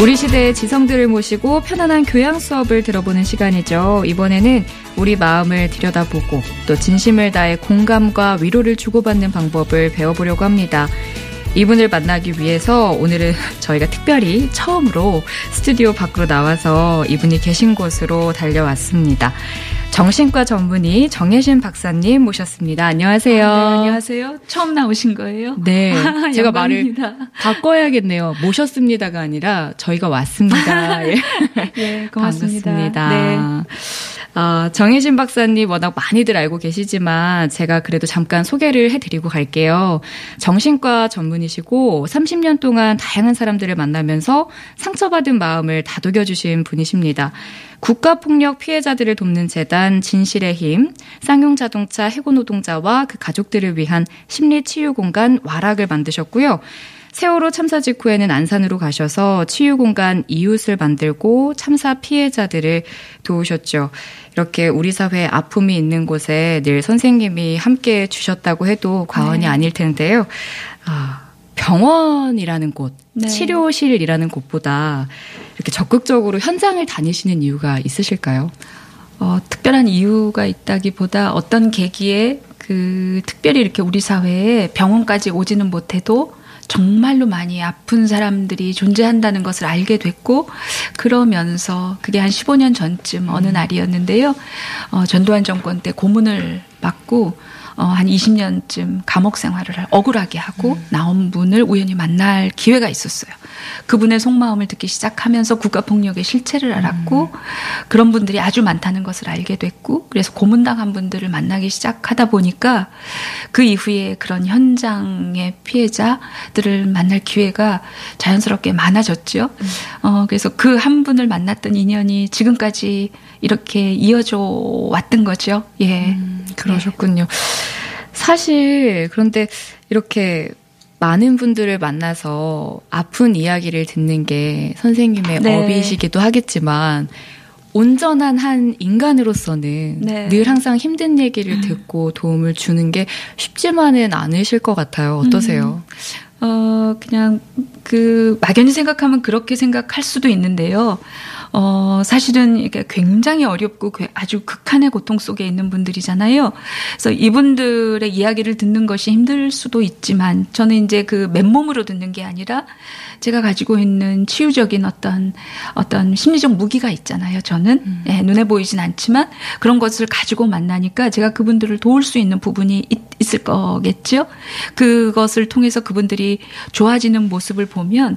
우리 시대의 지성들을 모시고 편안한 교양 수업을 들어보는 시간이죠. 이번에는 우리 마음을 들여다보고 또 진심을 다해 공감과 위로를 주고받는 방법을 배워보려고 합니다. 이분을 만나기 위해서 오늘은 저희가 특별히 처음으로 스튜디오 밖으로 나와서 이분이 계신 곳으로 달려왔습니다. 정신과 전문의 정혜신 박사님 모셨습니다. 안녕하세요. 아, 네, 안녕하세요. 처음 나오신 거예요? 네. 제가 말을 바꿔야겠네요. 모셨습니다가 아니라 저희가 왔습니다. 예, 네, 고맙습니다. 반갑습니다. 네. 어, 정혜진 박사님 워낙 많이들 알고 계시지만 제가 그래도 잠깐 소개를 해드리고 갈게요. 정신과 전문이시고 30년 동안 다양한 사람들을 만나면서 상처받은 마음을 다독여주신 분이십니다. 국가폭력 피해자들을 돕는 재단 진실의 힘, 쌍용자동차 해고노동자와 그 가족들을 위한 심리치유공간 와락을 만드셨고요. 세월호 참사 직후에는 안산으로 가셔서 치유 공간 이웃을 만들고 참사 피해자들을 도우셨죠. 이렇게 우리 사회에 아픔이 있는 곳에 늘 선생님이 함께 주셨다고 해도 과언이 네. 아닐 텐데요. 아, 병원이라는 곳, 네. 치료실이라는 곳보다 이렇게 적극적으로 현장을 다니시는 이유가 있으실까요? 어, 특별한 이유가 있다기보다 어떤 계기에 그 특별히 이렇게 우리 사회에 병원까지 오지는 못해도 정말로 많이 아픈 사람들이 존재한다는 것을 알게 됐고 그러면서 그게 한 15년 전쯤 어느 음. 날이었는데요. 어, 전두환 정권 때 고문을 받고 어, 한 20년쯤 감옥 생활을 억울하게 하고 음. 나온 분을 우연히 만날 기회가 있었어요. 그분의 속마음을 듣기 시작하면서 국가폭력의 실체를 알았고 음. 그런 분들이 아주 많다는 것을 알게 됐고 그래서 고문당한 분들을 만나기 시작하다 보니까 그 이후에 그런 현장의 피해자들을 만날 기회가 자연스럽게 많아졌죠. 음. 어, 그래서 그 한 분을 만났던 인연이 지금까지 이렇게 이어져 왔던 거죠. 예. 음, 그러셨군요. 예. 사실 그런데 이렇게 많은 분들을 만나서 아픈 이야기를 듣는 게 선생님의 네. 업이시기도 하겠지만 온전한 한 인간으로서는 네. 늘 항상 힘든 얘기를 음. 듣고 도움을 주는 게 쉽지만은 않으실 것 같아요. 어떠세요? 음. 어, 그냥 그 막연히 생각하면 그렇게 생각할 수도 있는데요. 어, 사실은 굉장히 어렵고 아주 극한의 고통 속에 있는 분들이잖아요. 그래서 이분들의 이야기를 듣는 것이 힘들 수도 있지만 저는 이제 그 맨몸으로 듣는 게 아니라 제가 가지고 있는 치유적인 어떤 어떤 심리적 무기가 있잖아요. 저는 음. 예, 눈에 보이진 않지만 그런 것을 가지고 만나니까 제가 그분들을 도울 수 있는 부분이 있, 있을 거겠죠. 그것을 통해서 그분들이 좋아지는 모습을 보면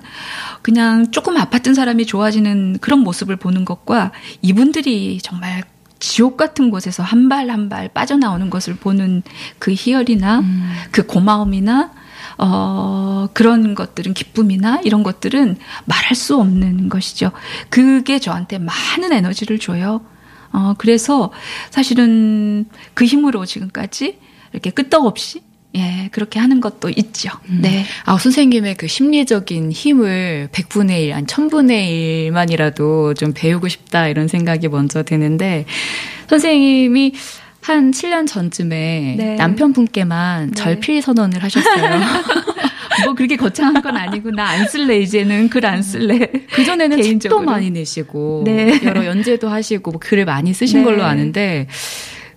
그냥 조금 아팠던 사람이 좋아지는 그런 모습 을 보는 것과 이분들이 정말 지옥 같은 곳에서 한 발 한 발 빠져나오는 것을 보는 그 희열이나 음. 그 고마움이나 어, 그런 것들은 기쁨이나 이런 것들은 말할 수 없는 것이죠. 그게 저한테 많은 에너지를 줘요. 어, 그래서 사실은 그 힘으로 지금까지 이렇게 끄떡없이 예, 그렇게 하는 것도 있죠. 음. 네. 아, 선생님의 그 심리적인 힘을 100분의 1, 한 1000분의 1만이라도 좀 배우고 싶다 이런 생각이 먼저 드는데 선생님이 한 7년 전쯤에 네. 남편분께만 네. 절필 선언을 하셨어요. 뭐 그렇게 거창한 건 아니고 나안 쓸래 이제는 글 안 쓸래. 그 전에는 개인적으로. 책도 많이 내시고 네. 여러 연재도 하시고 뭐 글을 많이 쓰신 네. 걸로 아는데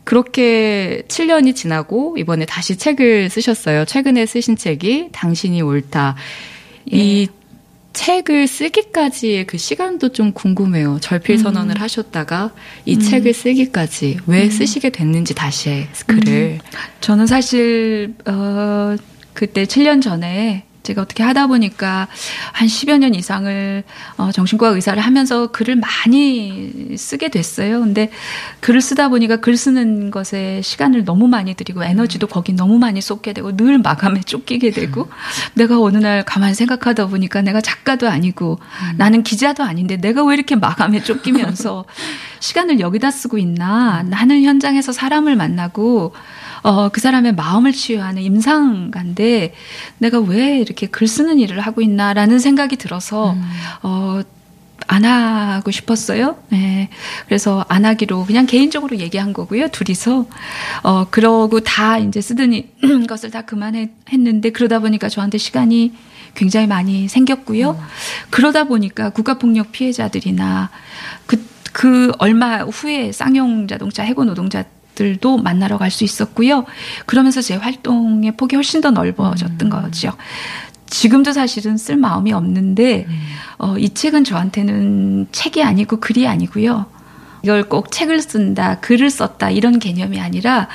그렇게 7년이 지나고 이번에 다시 책을 쓰셨어요. 최근에 쓰신 책이 당신이 옳다. 예. 이 책을 쓰기까지의 그 시간도 좀 궁금해요. 절필 음. 선언을 음. 하셨다가 이 음. 책을 쓰기까지 왜 음. 쓰시게 됐는지 다시 글을. 음. 저는 사실 어 그때 7년 전에 제가 어떻게 하다 보니까 한 10여 년 이상을 어, 정신과 의사를 하면서 글을 많이 쓰게 됐어요. 근데 글을 쓰다 보니까 글 쓰는 것에 시간을 너무 많이 들이고 에너지도 거기 너무 많이 쏟게 되고 늘 마감에 쫓기게 되고 내가 어느 날 가만히 생각하다 보니까 내가 작가도 아니고 나는 기자도 아닌데 내가 왜 이렇게 마감에 쫓기면서 시간을 여기다 쓰고 있나? 나는 현장에서 사람을 만나고 어, 그 사람의 마음을 치유하는 임상가인데 내가 왜 이렇게 글 쓰는 일을 하고 있나라는 생각이 들어서 음. 어, 안 하고 싶었어요. 네. 그래서 안 하기로 그냥 개인적으로 얘기한 거고요. 둘이서. 어, 그러고 다 이제 쓰던 것을 다 그만했는데 그러다 보니까 저한테 시간이 굉장히 많이 생겼고요. 음. 그러다 보니까 국가폭력 피해자들이나 그, 그 얼마 후에 쌍용 자동차 해고 노동자 들도 만나러 갈 수 있었고요. 그러면서 제 활동의 폭이 훨씬 더 넓어졌던 음. 거죠. 지금도 사실은 쓸 마음이 없는데 음. 어, 이 책은 저한테는 책이 아니고 글이 아니고요. 이걸 꼭 책을 쓴다, 글을 썼다 이런 개념이 아니라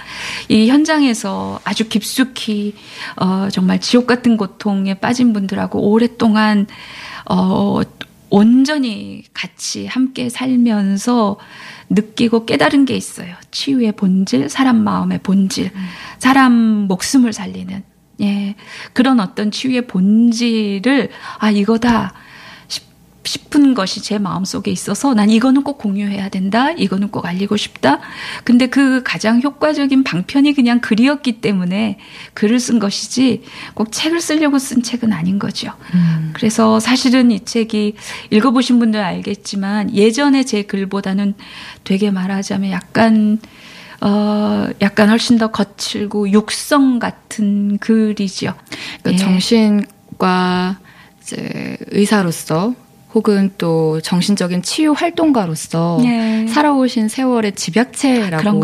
이 현장에서 아주 깊숙이 어, 정말 지옥 같은 고통에 빠진 분들하고 오랫동안 어, 온전히 같이 함께 살면서 느끼고 깨달은 게 있어요. 치유의 본질, 사람 마음의 본질, 음. 사람 목숨을 살리는 예 그런 어떤 치유의 본질을 아 이거다 싶은 것이 제 마음속에 있어서 난 이거는 꼭 공유해야 된다. 이거는 꼭 알리고 싶다. 근데 그 가장 효과적인 방편이 그냥 글이었기 때문에 글을 쓴 것이지 꼭 책을 쓰려고 쓴 책은 아닌 거죠. 음. 그래서 사실은 이 책이 읽어보신 분들 알겠지만 예전에 제 글보다는 되게 말하자면 약간 어, 약간 훨씬 더 거칠고 육성 같은 글이죠. 그러니까 예. 정신과 이제 의사로서 혹은 또 정신적인 치유 활동가로서 네. 살아오신 세월의 집약체라고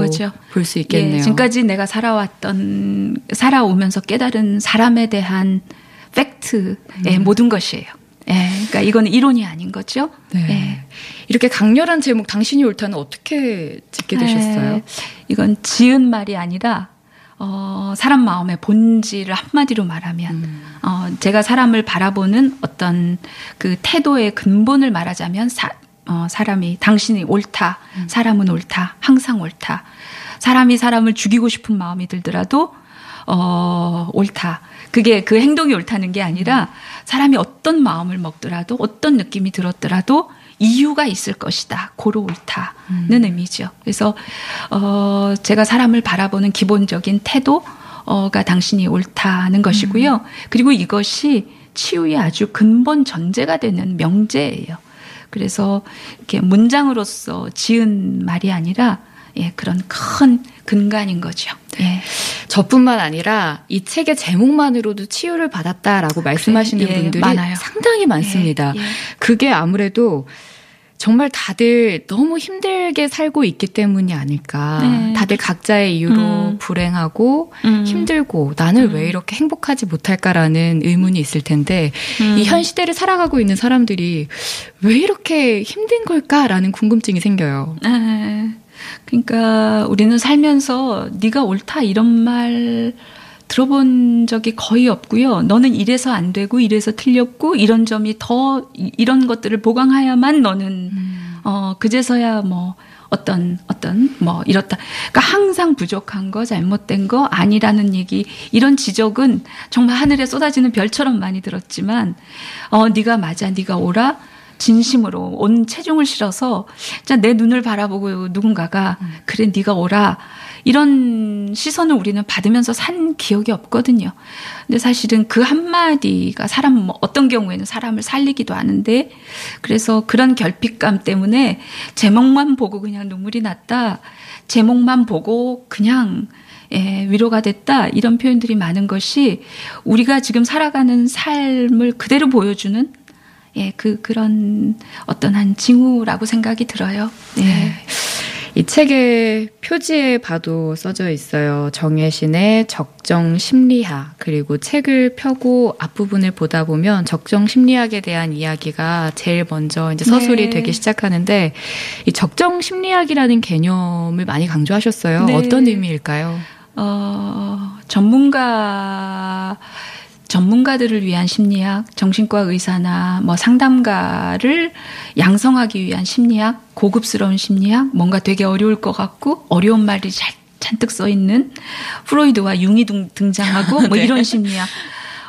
볼 수 있겠네요. 예, 지금까지 내가 살아왔던 살아오면서 깨달은 사람에 대한 팩트의 음. 모든 것이에요. 예, 그러니까 이건 이론이 아닌 거죠. 네. 예. 이렇게 강렬한 제목 당신이 옳다는 어떻게 짓게 되셨어요? 예, 이건 지은 말이 아니라 어, 사람 마음의 본질을 한마디로 말하면, 음. 어, 제가 사람을 바라보는 어떤 그 태도의 근본을 말하자면, 사, 어, 사람이, 당신이 옳다, 음. 사람은 옳다, 항상 옳다. 사람이 사람을 죽이고 싶은 마음이 들더라도, 어, 옳다. 그게 그 행동이 옳다는 게 아니라, 음. 사람이 어떤 마음을 먹더라도, 어떤 느낌이 들었더라도, 이유가 있을 것이다. 고로 옳다는 음. 의미죠. 그래서 어 제가 사람을 바라보는 기본적인 태도 가 당신이 옳다는 것이고요. 음. 그리고 이것이 치유의 아주 근본 전제가 되는 명제예요. 그래서 이렇게 문장으로서 지은 말이 아니라 예, 그런 큰 근간인 거죠. 예. 저뿐만 아니라 이 책의 제목만으로도 치유를 받았다라고 말씀하시는 그래, 예, 분들이 많아요. 상당히 많습니다. 예, 예. 그게 아무래도 정말 다들 너무 힘들게 살고 있기 때문이 아닐까. 네. 다들 각자의 이유로 음. 불행하고 음. 힘들고 나는 음. 왜 이렇게 행복하지 못할까라는 의문이 있을 텐데 음. 이현 시대를 살아가고 있는 사람들이 왜 이렇게 힘든 걸까라는 궁금증이 생겨요. 네. 그러니까 우리는 살면서 네가 옳다 이런 말 들어본 적이 거의 없고요. 너는 이래서 안 되고 이래서 틀렸고 이런 점이 더 이런 것들을 보강해야만 너는 음. 어 그제서야 뭐 어떤 어떤 뭐 이렇다. 그러니까 항상 부족한 거 잘못된 거 아니라는 얘기 이런 지적은 정말 하늘에 쏟아지는 별처럼 많이 들었지만 어 네가 맞아. 네가 오라. 진심으로 온 체중을 실어서 내 눈을 바라보고 누군가가 음. 그래 네가 오라 이런 시선을 우리는 받으면서 산 기억이 없거든요. 근데 사실은 그 한마디가 사람, 뭐 어떤 경우에는 사람을 살리기도 하는데, 그래서 그런 결핍감 때문에 제목만 보고 그냥 눈물이 났다. 제목만 보고 그냥 예, 위로가 됐다. 이런 표현들이 많은 것이 우리가 지금 살아가는 삶을 그대로 보여주는 예, 그, 그런 어떤 한 징후라고 생각이 들어요. 예. 네. 이 책의 표지에 봐도 써져 있어요. 정혜신의 적정 심리학. 그리고 책을 펴고 앞부분을 보다 보면 적정 심리학에 대한 이야기가 제일 먼저 이제 서술이 네. 되기 시작하는데 이 적정 심리학이라는 개념을 많이 강조하셨어요. 네. 어떤 의미일까요? 어, 전문가 전문가들을 위한 심리학, 정신과 의사나 뭐 상담가를 양성하기 위한 심리학, 고급스러운 심리학, 뭔가 되게 어려울 것 같고 어려운 말이 잘 잔뜩 써 있는 프로이드와 융이 등장하고 뭐 네. 이런 심리학.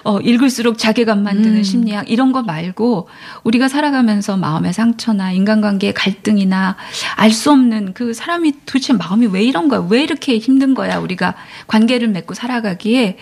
어, 읽을수록 자괴감 만드는 음. 심리학 이런 거 말고 우리가 살아가면서 마음의 상처나 인간관계의 갈등이나 알 수 없는 그 사람이 도대체 마음이 왜 이런 거야? 왜 이렇게 힘든 거야? 우리가 관계를 맺고 살아가기에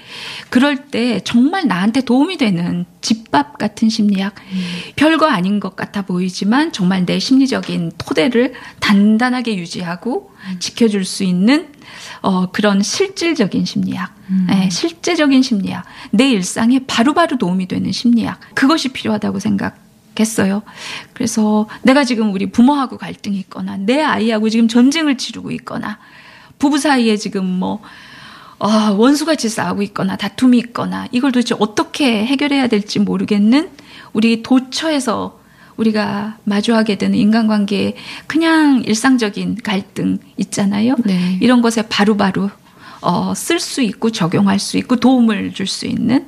그럴 때 정말 나한테 도움이 되는 집밥 같은 심리학 음. 별거 아닌 것 같아 보이지만 정말 내 심리적인 토대를 단단하게 유지하고 음. 지켜줄 수 있는 어, 그런 실질적인 심리학, 음. 네, 실제적인 심리학, 내 일상에 바로 바로 도움이 되는 심리학, 그것이 필요하다고 생각 했어요. 그래서 내가 지금 우리 부모하고 갈등이 있거나, 내 아이하고 지금 전쟁을 치르고 있거나, 부부 사이에 지금 뭐, 어, 원수같이 싸우고 있거나, 다툼이 있거나, 이걸 도대체 어떻게 해결해야 될지 모르겠는 우리 도처에서 우리가 마주하게 되는 인간관계에 그냥 일상적인 갈등 있잖아요. 네. 이런 것에 바로바로 어, 쓸 수 있고 적용할 수 있고 도움을 줄 수 있는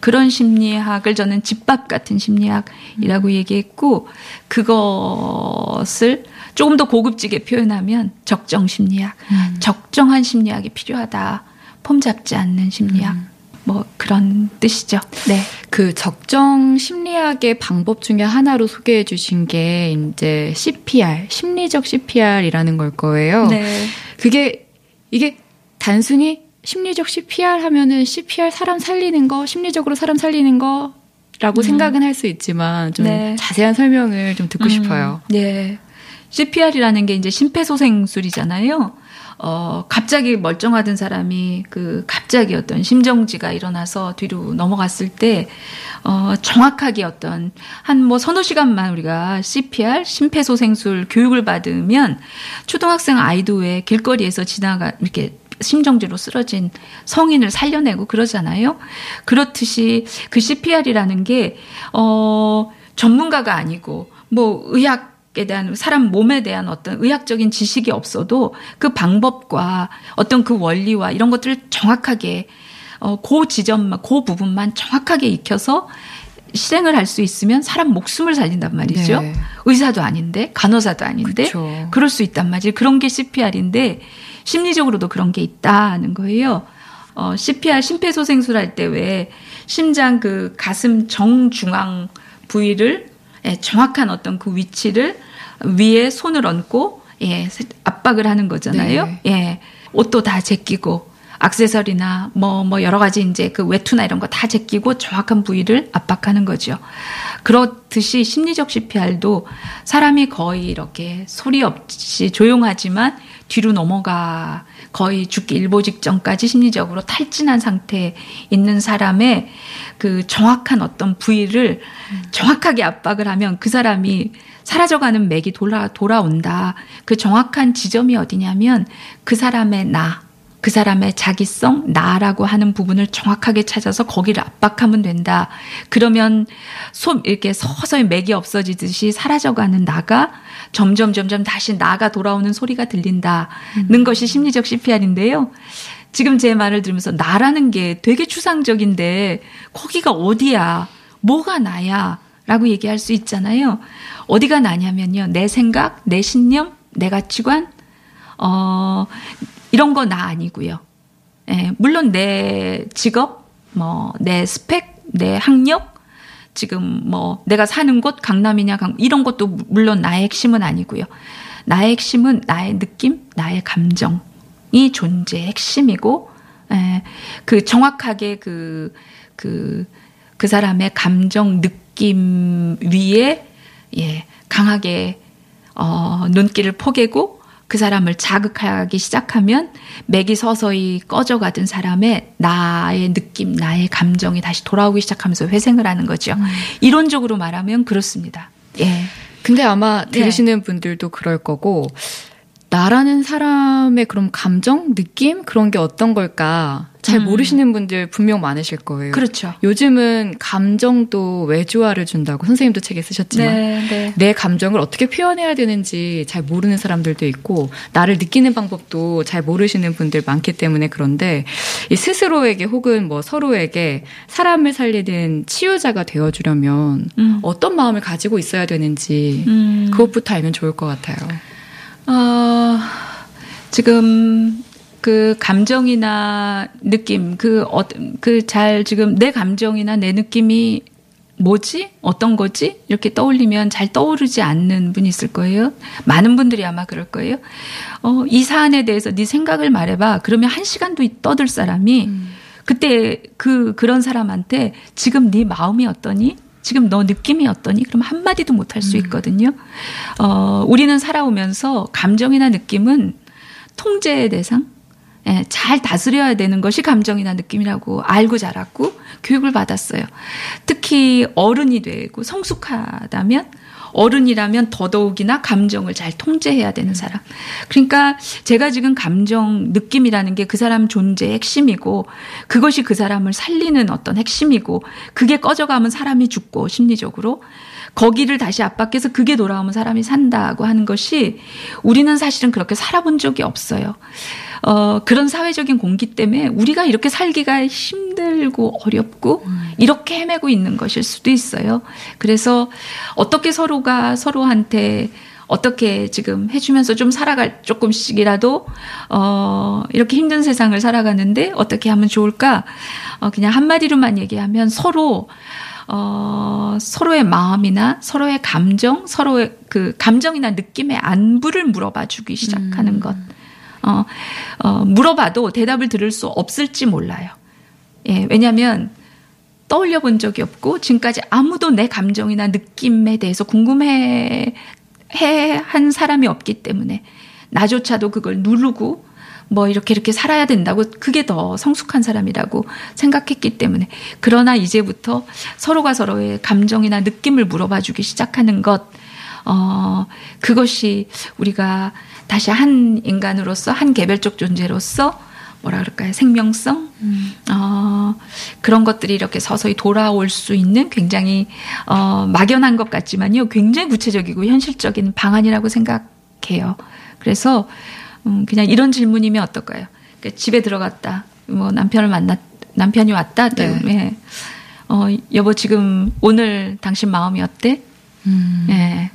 그런 심리학을 저는 집밥 같은 심리학이라고 음. 얘기했고 그것을 조금 더 고급지게 표현하면 적정 심리학, 음. 적정한 심리학이 필요하다. 폼 잡지 않는 심리학. 음. 뭐 그런 뜻이죠. 네. 그 적정 심리학의 방법 중에 하나로 소개해 주신 게 이제 CPR, 심리적 CPR이라는 걸 거예요. 네. 그게 이게 단순히 심리적 CPR 하면은 CPR 사람 살리는 거, 심리적으로 사람 살리는 거 라고 음. 생각은 할 수 있지만 좀 네. 자세한 설명을 좀 듣고 음. 싶어요. 네. CPR이라는 게 이제 심폐소생술이잖아요. 어, 갑자기 멀쩡하던 사람이 그 갑자기 어떤 심정지가 일어나서 뒤로 넘어갔을 때, 어, 정확하게 어떤 한 뭐 서너 시간만 우리가 CPR, 심폐소생술 교육을 받으면 초등학생 아이도 왜 길거리에서 지나가, 이렇게 심정지로 쓰러진 성인을 살려내고 그러잖아요. 그렇듯이 그 CPR이라는 게, 어, 전문가가 아니고, 뭐, 의학, 에 대한 사람 몸에 대한 어떤 의학적인 지식이 없어도 그 방법과 어떤 그 원리와 이런 것들을 정확하게 어, 그 지점만, 그 부분만 정확하게 익혀서 실행을 할 수 있으면 사람 목숨을 살린단 말이죠. 네. 의사도 아닌데, 간호사도 아닌데, 그쵸. 그럴 수 있단 말이죠. 그런 게 CPR인데, 심리적으로도 그런 게 있다는 거예요. 어, CPR 심폐소생술 할 때 왜 심장 그 가슴 정중앙 부위를 예, 정확한 어떤 그 위치를 위에 손을 얹고 예, 압박을 하는 거잖아요. 네. 예. 옷도 다 제끼고 악세서리나 뭐뭐 뭐 여러 가지 이제 그 외투나 이런 거 다 제끼고 정확한 부위를 압박하는 거죠. 그렇듯이 심리적 CPR도 사람이 거의 이렇게 소리 없이 조용하지만 뒤로 넘어가 거의 죽기 일보 직전까지 심리적으로 탈진한 상태에 있는 사람의 그 정확한 어떤 부위를 정확하게 압박을 하면 그 사람이 사라져가는 맥이 돌아, 돌아온다. 그 정확한 지점이 어디냐면 그 사람의 나, 그 사람의 자기성, 나라고 하는 부분을 정확하게 찾아서 거기를 압박하면 된다. 그러면 소, 이렇게 서서히 맥이 없어지듯이 사라져가는 나가 점점 점점 다시 나가 돌아오는 소리가 들린다는 음. 것이 심리적 CPR인데요. 지금 제 말을 들으면서 나라는 게 되게 추상적인데 거기가 어디야? 뭐가 나야? 라고 얘기할 수 있잖아요. 어디가 나냐면요. 내 생각, 내 신념, 내 가치관, 어, 이런 거 나 아니고요. 예, 물론 내 직업, 뭐, 내 스펙, 내 학력, 지금 뭐, 내가 사는 곳, 강남이냐, 강, 이런 것도 물론 나의 핵심은 아니고요. 나의 핵심은 나의 느낌, 나의 감정이 존재의 핵심이고, 예, 그 정확하게 그, 그, 그 사람의 감정, 느낌 위에, 예, 강하게, 어, 눈길을 포개고, 그 사람을 자극하기 시작하면 맥이 서서히 꺼져가던 사람의 나의 느낌, 나의 감정이 다시 돌아오기 시작하면서 회생을 하는 거죠. 음. 이론적으로 말하면 그렇습니다. 예. 근데 아마 예. 들으시는 예. 분들도 그럴 거고 나라는 사람의 그런 감정, 느낌 그런 게 어떤 걸까 잘 음. 모르시는 분들 분명 많으실 거예요. 그렇죠. 요즘은 감정도 외주화를 준다고 선생님도 책에 쓰셨지만 네, 네. 내 감정을 어떻게 표현해야 되는지 잘 모르는 사람들도 있고 나를 느끼는 방법도 잘 모르시는 분들 많기 때문에 그런데 이 스스로에게 혹은 뭐 서로에게 사람을 살리는 치유자가 되어주려면 음. 어떤 마음을 가지고 있어야 되는지 음. 그것부터 알면 좋을 것 같아요. 어, 지금 그 감정이나 느낌, 그, 어, 그잘 지금 내 감정이나 내 느낌이 뭐지? 어떤 거지? 이렇게 떠올리면 잘 떠오르지 않는 분이 있을 거예요. 많은 분들이 아마 그럴 거예요. 어, 이 사안에 대해서 네 생각을 말해봐. 그러면 한 시간도 떠들 사람이 음. 그때 그, 그런 사람한테 지금 네 마음이 어떠니? 지금 너 느낌이 어떠니? 그럼 한마디도 못 할수 음. 있거든요. 어, 우리는 살아오면서 감정이나 느낌은 통제의 대상, 예, 잘 다스려야 되는 것이 감정이나 느낌이라고 알고 자랐고 교육을 받았어요. 특히 어른이 되고 성숙하다면 어른이라면 더더욱이나 감정을 잘 통제해야 되는 사람. 그러니까 제가 지금 감정, 느낌이라는 게 그 사람 존재의 핵심이고 그것이 그 사람을 살리는 어떤 핵심이고 그게 꺼져가면 사람이 죽고 심리적으로 거기를 다시 압박해서 그게 돌아오면 사람이 산다고 하는 것이 우리는 사실은 그렇게 살아본 적이 없어요. 어, 그런 사회적인 공기 때문에 우리가 이렇게 살기가 힘들고 어렵고 음. 이렇게 헤매고 있는 것일 수도 있어요. 그래서 어떻게 서로가 서로한테 어떻게 지금 해주면서 좀 살아갈 조금씩이라도 어 이렇게 힘든 세상을 살아가는데 어떻게 하면 좋을까? 어 그냥 한마디로만 얘기하면 서로 어 서로의 마음이나 서로의 감정, 서로의 그 감정이나 느낌의 안부를 물어봐 주기 시작하는 음. 것. 어, 어, 물어봐도 대답을 들을 수 없을지 몰라요. 예, 왜냐하면 떠올려 본 적이 없고 지금까지 아무도 내 감정이나 느낌에 대해서 궁금해 해한 사람이 없기 때문에 나조차도 그걸 누르고 뭐 이렇게 이렇게 살아야 된다고 그게 더 성숙한 사람이라고 생각했기 때문에 그러나 이제부터 서로가 서로의 감정이나 느낌을 물어봐 주기 시작하는 것 어, 그것이 우리가 다시 한 인간으로서 한 개별적 존재로서 뭐라 그럴까요? 생명성? 음. 어, 그런 것들이 이렇게 서서히 돌아올 수 있는 굉장히, 어, 막연한 것 같지만요. 굉장히 구체적이고 현실적인 방안이라고 생각해요. 그래서, 음, 그냥 이런 질문이면 어떨까요? 그러니까 집에 들어갔다. 뭐 남편을 만났, 남편이 왔다. 네. 네. 어, 여보 지금 오늘 당신 마음이 어때? 음. 예.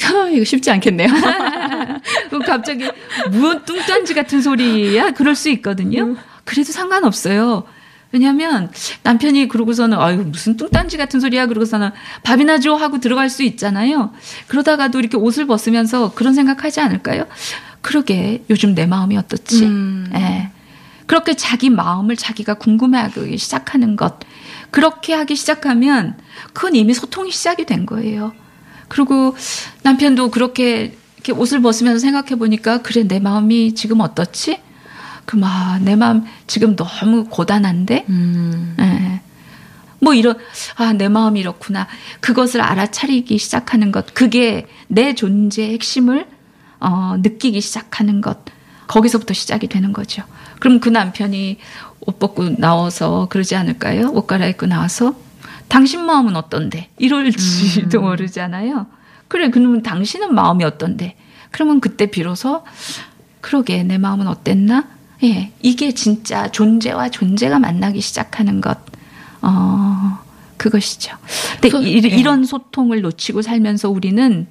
이거 쉽지 않겠네요. 갑자기 무언 뚱딴지 같은 소리야? 그럴 수 있거든요. 음. 그래도 상관없어요. 왜냐하면 남편이 그러고서는 아유 무슨 뚱딴지 같은 소리야 그러고서는 밥이나 줘 하고 들어갈 수 있잖아요. 그러다가도 이렇게 옷을 벗으면서 그런 생각하지 않을까요? 그러게 요즘 내 마음이 어떻지? 음. 예. 그렇게 자기 마음을 자기가 궁금해하기 시작하는 것 그렇게 하기 시작하면 그건 이미 소통이 시작이 된 거예요. 그리고 남편도 그렇게 이렇게 옷을 벗으면서 생각해 보니까 그래 내 마음이 지금 어떻지? 그막내 마음 지금 너무 고단한데. 음. 네. 뭐 이런 아 내 마음이 이렇구나. 그것을 알아차리기 시작하는 것. 그게 내 존재의 핵심을 어 느끼기 시작하는 것. 거기서부터 시작이 되는 거죠. 그럼 그 남편이 옷 벗고 나와서 그러지 않을까요? 옷 갈아입고 나와서 당신 마음은 어떤데? 이럴지도 음. 모르잖아요. 그래, 그러면 당신은 마음이 어떤데? 그러면 그때 비로소, 그러게, 내 마음은 어땠나? 예, 이게 진짜 존재와 존재가 만나기 시작하는 것, 어, 그것이죠. 근데 소, 이, 예. 런 소통을 놓치고 살면서 우리는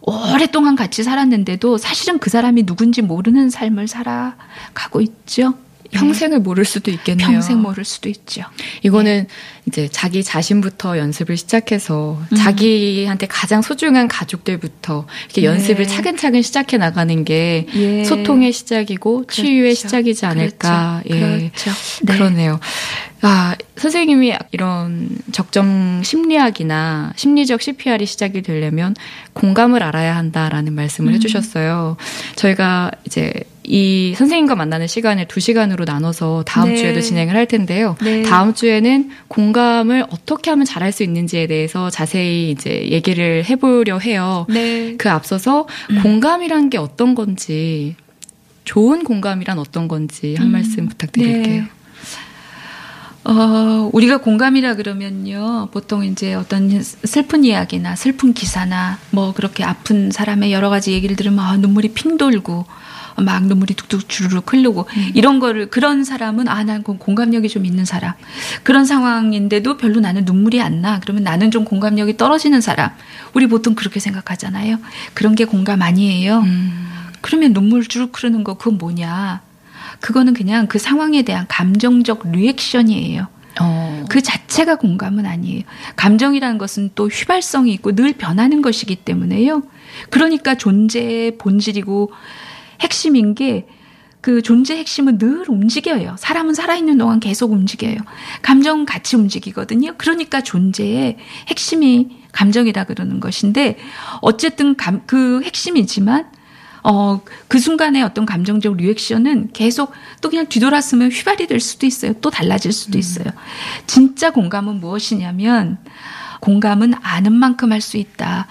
오랫동안 같이 살았는데도 사실은 그 사람이 누군지 모르는 삶을 살아가고 있죠. 평생을 모를 수도 있겠네요. 평생 모를 수도 있죠. 이거는 네. 이제 자기 자신부터 연습을 시작해서 음. 자기한테 가장 소중한 가족들부터 이렇게 네. 연습을 차근차근 시작해 나가는 게 예. 소통의 시작이고 그렇죠. 치유의 시작이지 않을까. 그렇죠. 예. 그렇죠. 네. 그러네요. 아, 선생님이 이런 적정 심리학이나 심리적 CPR이 시작이 되려면 공감을 알아야 한다라는 말씀을 음. 해주셨어요. 저희가 이제 이 선생님과 만나는 시간을 두 시간으로 나눠서 다음 네. 주에도 진행을 할 텐데요. 네. 다음 주에는 공감을 어떻게 하면 잘할 수 있는지에 대해서 자세히 이제 얘기를 해보려 해요. 네. 그 앞서서 음. 공감이란 게 어떤 건지 좋은 공감이란 어떤 건지 한 음, 말씀 부탁드릴게요. 네. 어, 우리가 공감이라 그러면요. 보통 이제 어떤 슬픈 이야기나 슬픈 기사나 뭐 그렇게 아픈 사람의 여러 가지 얘기를 들으면 아, 눈물이 핑 돌고 막 눈물이 뚝뚝 주르륵 흐르고 음. 이런 거를 그런 사람은 아, 난 공감력이 좀 있는 사람. 그런 상황인데도 별로 나는 눈물이 안 나. 그러면 나는 좀 공감력이 떨어지는 사람. 우리 보통 그렇게 생각하잖아요. 그런 게 공감 아니에요. 음. 그러면 눈물 주르륵 흐르는 거 그건 뭐냐? 그거는 그냥 그 상황에 대한 감정적 리액션이에요. 어. 그 자체가 공감은 아니에요. 감정이라는 것은 또 휘발성이 있고 늘 변하는 것이기 때문에요. 그러니까 존재의 본질이고 핵심인 게 그 존재 핵심은 늘 움직여요. 사람은 살아있는 동안 계속 움직여요. 감정은 같이 움직이거든요. 그러니까 존재의 핵심이 감정이라 그러는 것인데 어쨌든 감, 그 핵심이지만 어, 그 순간에 어떤 감정적 리액션은 계속 또 그냥 뒤돌았으면 휘발이 될 수도 있어요. 또 달라질 수도 음. 있어요. 진짜 공감은 무엇이냐면, 공감은 아는 만큼 할 수 있다.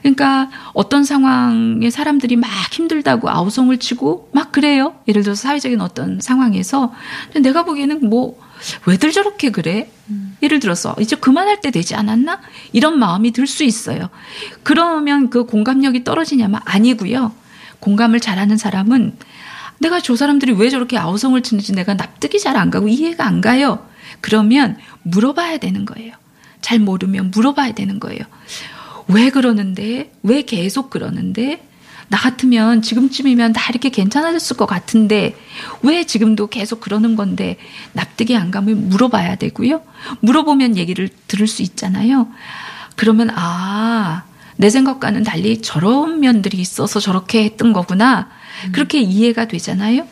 그러니까 어떤 상황에 사람들이 막 힘들다고 아우성을 치고 막 그래요. 예를 들어서 사회적인 어떤 상황에서 내가 보기에는 뭐 왜들 저렇게 그래? 음. 예를 들어서 이제 그만할 때 되지 않았나? 이런 마음이 들 수 있어요. 그러면 그 공감력이 떨어지냐면 아니고요. 공감을 잘하는 사람은 내가 저 사람들이 왜 저렇게 아우성을 치는지 내가 납득이 잘 안 가고 이해가 안 가요. 그러면 물어봐야 되는 거예요. 잘 모르면 물어봐야 되는 거예요. 왜 그러는데? 왜 계속 그러는데? 나 같으면 지금쯤이면 다 이렇게 괜찮아졌을 것 같은데 왜 지금도 계속 그러는 건데 납득이 안 가면 물어봐야 되고요. 물어보면 얘기를 들을 수 있잖아요. 그러면 아, 내 생각과는 달리 저런 면들이 있어서 저렇게 했던 거구나. 음. 그렇게 이해가 되잖아요.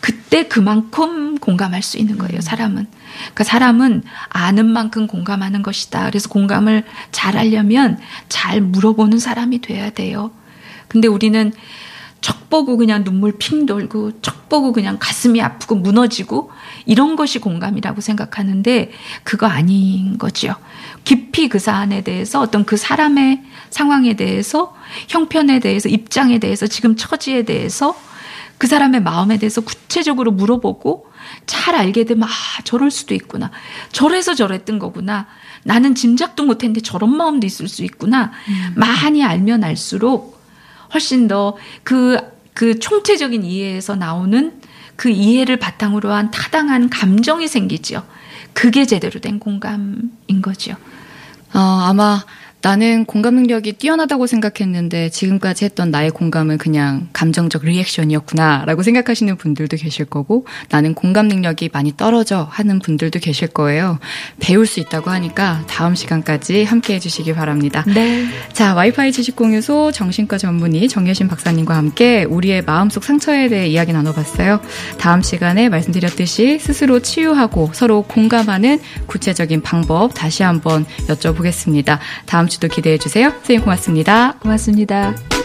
그때 그만큼 공감할 수 있는 거예요, 음. 사람은. 그러니까 사람은 아는 만큼 공감하는 것이다. 그래서 공감을 잘 하려면 잘 물어보는 사람이 돼야 돼요. 근데 우리는 척 보고 그냥 눈물 핑 돌고 척 보고 그냥 가슴이 아프고 무너지고 이런 것이 공감이라고 생각하는데 그거 아닌 거죠. 깊이 그 사안에 대해서 어떤 그 사람의 상황에 대해서 형편에 대해서 입장에 대해서 지금 처지에 대해서 그 사람의 마음에 대해서 구체적으로 물어보고 잘 알게 되면 아 저럴 수도 있구나 저래서 저랬던 거구나 나는 짐작도 못했는데 저런 마음도 있을 수 있구나 음. 많이 알면 알수록 훨씬 더 그그 총체적인 이해에서 나오는 그 이해를 바탕으로 한 타당한 감정이 생기죠. 그게 제대로 된 공감인 거죠. 어, 아마 나는 공감 능력이 뛰어나다고 생각했는데 지금까지 했던 나의 공감은 그냥 감정적 리액션이었구나라고 생각하시는 분들도 계실 거고 나는 공감 능력이 많이 떨어져 하는 분들도 계실 거예요. 배울 수 있다고 하니까 다음 시간까지 함께 해주시기 바랍니다. 네. 자, 와이파이 지식공유소 정신과 전문의 정여신 박사님과 함께 우리의 마음속 상처에 대해 이야기 나눠봤어요. 다음 시간에 말씀드렸듯이 스스로 치유하고 서로 공감하는 구체적인 방법 다시 한번 여쭤보겠습니다. 주도 기대해 주세요. 선생님 고맙습니다. 고맙습니다.